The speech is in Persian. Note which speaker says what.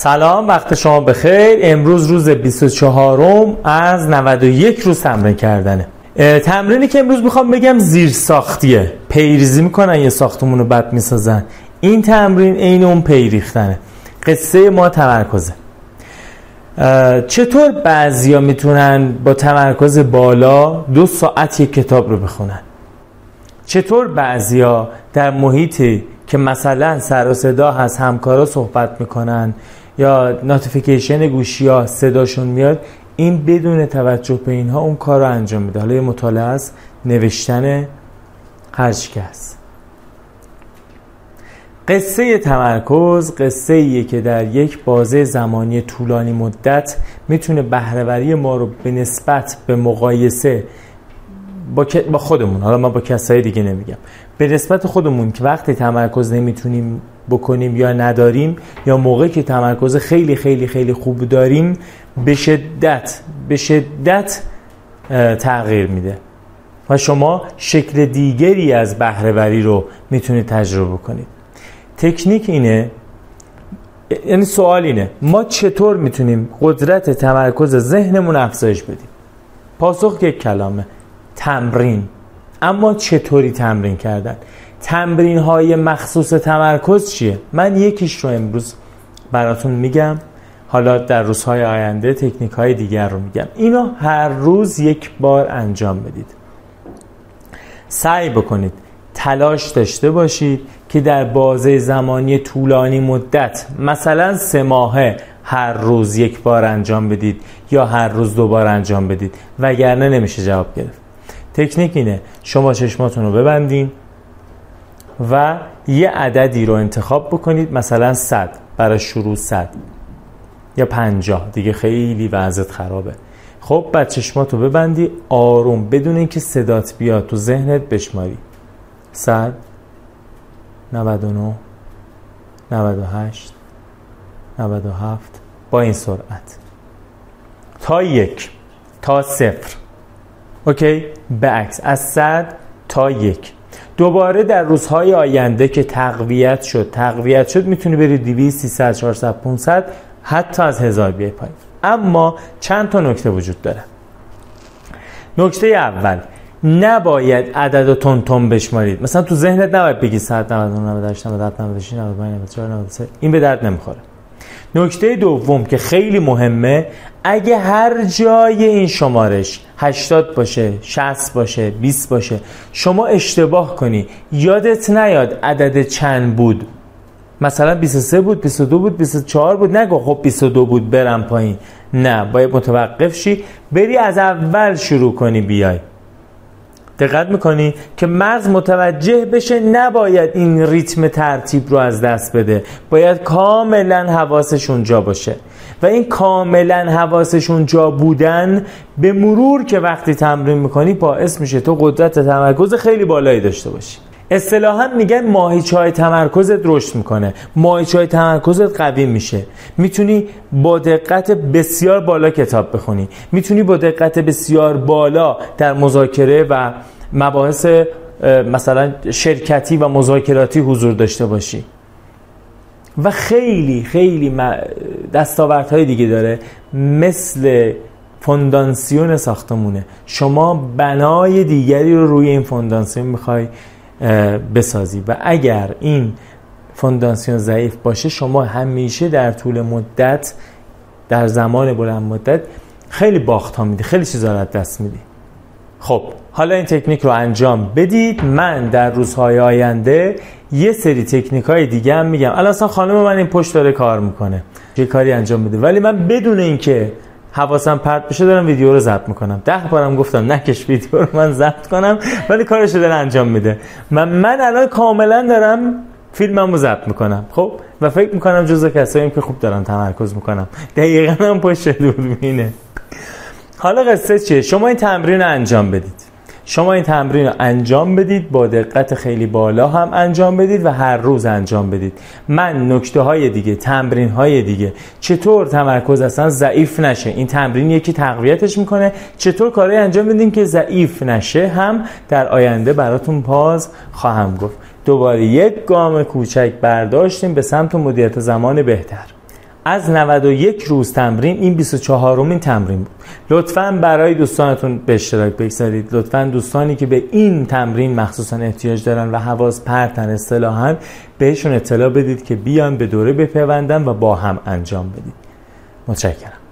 Speaker 1: سلام وقت شما بخیر. امروز روز 24 از 91 روز تمرین کردنه. تمرینی که امروز می‌خوام بگم زیر ساختیه پیریزی می‌کنن یه ساختمون رو بد می‌سازن. این تمرین عین اون پیریختنه. قصه ما تمرکزه. چطور بعضیا می‌تونن با تمرکز بالا دو ساعت یک کتاب رو بخونن؟ چطور بعضیا در محیطی که مثلا سر و صدا هست همکارا صحبت می‌کنن یا ناتیفیکیشن گوشی ها صداشون میاد این بدون توجه به اینها اون کار رو انجام میده. حالا یه مطالعه است نوشتن هر است قصه تمرکز قصه ایه که در یک بازه زمانی طولانی مدت می‌تونه بهرهوری ما رو به نسبت به مقایسه با, با خودمون. حالا ما با کسای دیگه نمیگم. به نسبت خودمون که وقتی تمرکز نمی‌تونیم بکنیم یا نداریم یا موقعی که تمرکز خیلی خیلی خیلی خوب داریم به شدت به شدت تغییر میده. و شما شکل دیگری از بهرهوری رو می‌تونید تجربه کنید تکنیک اینه یعنی سوال اینه ما چطور می‌تونیم قدرت تمرکز ذهنمون افزایش بدیم؟ پاسخ یک کلامه. تمرین. اما چطوری تمرین کردن؟ تمرین های مخصوص تمرکز چیه؟ من یکیش رو امروز براتون میگم. حالا در روزهای آینده تکنیک های دیگر رو میگم. اینو هر روز یک بار انجام بدید. سعی بکنید تلاش داشته باشید که در بازه زمانی طولانی مدت مثلا سه ماهه هر روز یک بار انجام بدید یا هر روز دو بار انجام بدید. وگرنه نمیشه جواب گرفت. تکنیک اینه. شما چشماتون رو ببندین و یه عددی رو انتخاب بکنید مثلا 100 برای شروع 100 یا 50 دیگه خیلی وضعت خرابه. خب بعد چشماتو ببندی آروم. بدون اینکه صدات بیاد تو ذهنت بشماری. 100 99 98 97 با این سرعت. تا یک. تا صفر. اوکی به عکس از 100 تا یک. دوباره در روزهای آینده که تقویت شد تقویت شد می‌تونی بری 200 300 400 500 حتی از هزار بیای پایین. اما چند تا نکته وجود داره؟ نکته اول نباید عدد و تون تون بشمارید. مثلا تو ذهنت نباید بگی 100 99 98 97 96 95 94 93 این به درد نمی‌خوره. نکته دوم که خیلی مهمه اگه هر جای این شمارش 80 باشه 60 باشه 20 باشه. شما اشتباه کنی. یادت نیاد عدد چند بود. مثلا 23 بود 22 بود 24 بود. نگو خب 22 بود برم پایین. نه باید متوقف شی. بری از اول شروع کنی بیای. دقت می‌کنی که مغز متوجه بشه نباید این ریتم ترتیب رو از دست بده. باید کاملا حواسش اونجا باشه. و این کاملا حواسشون جا بودن به مرور که وقتی تمرین می‌کنی باعث میشه تو قدرت تمرکز خیلی بالایی داشته باشی. اصطلاحا میگن ماهیچه تمرکزت رشد می‌کنه. ماهیچه تمرکزت قوی میشه. می‌تونی با دقت بسیار بالا کتاب بخونی. می‌تونی با دقت بسیار بالا در مذاکره و مباحث مثلا شرکتی و مذاکراتی حضور داشته باشی. و خیلی خیلی دستاوردهای دیگه داره. مثل فوندانسیون ساختمونه. شما بنای دیگری رو روی این فوندانسیون می‌خوای بسازی. و اگر این فونداسیون ضعیف باشه شما همیشه در طول مدت در زمان بلند مدت خیلی باخت ها میدی خیلی چیزا رو دست میدی. خب حالا این تکنیک رو انجام بدید. من در روزهای آینده یه سری تکنیک های دیگه هم میگم. الان خانم من این پشت داره کار می‌کنه. یه کاری انجام بده ولی من بدون اینکه حواسم پرت بشه دارم ویدیو رو ضبط می‌کنم. ده بارم گفتم نکش ویدیو رو من ضبط کنم ولی کارش رو داره انجام میده. من من الان کاملا دارم فیلممو ضبط می‌کنم. خب؟ و فکر می‌کنم جزء کساییم که خوب دارن تمرکز می‌کنم. دقیقا هم پشت دوربینه. حالا قصه چیه؟ شما این تمرین رو انجام بدید. شما این تمرین رو انجام بدید با دقت خیلی بالا هم انجام بدید و هر روز انجام بدید. من نکته های دیگه تمرین های دیگه. چطور تمرکز اصلا ضعیف نشه؟ این تمرین یکی تقویتش می‌کنه. چطور کارهای انجام بدیم که ضعیف نشه هم در آینده براتون پاز خواهم گفت. دوباره یک گام کوچک برداشتیم به سمت مدیریت زمان بهتر. از 91 روز تمرین این 24 رومین تمرین بود. لطفا برای دوستانتون به اشتراک بگذارید. لطفا دوستانی که به این تمرین مخصوصا احتیاج دارن و حواس پرتن اصطلاحا بهشون اطلاع بدید که بیان به دوره بپیوندن و با هم انجام بدید. متشکرم.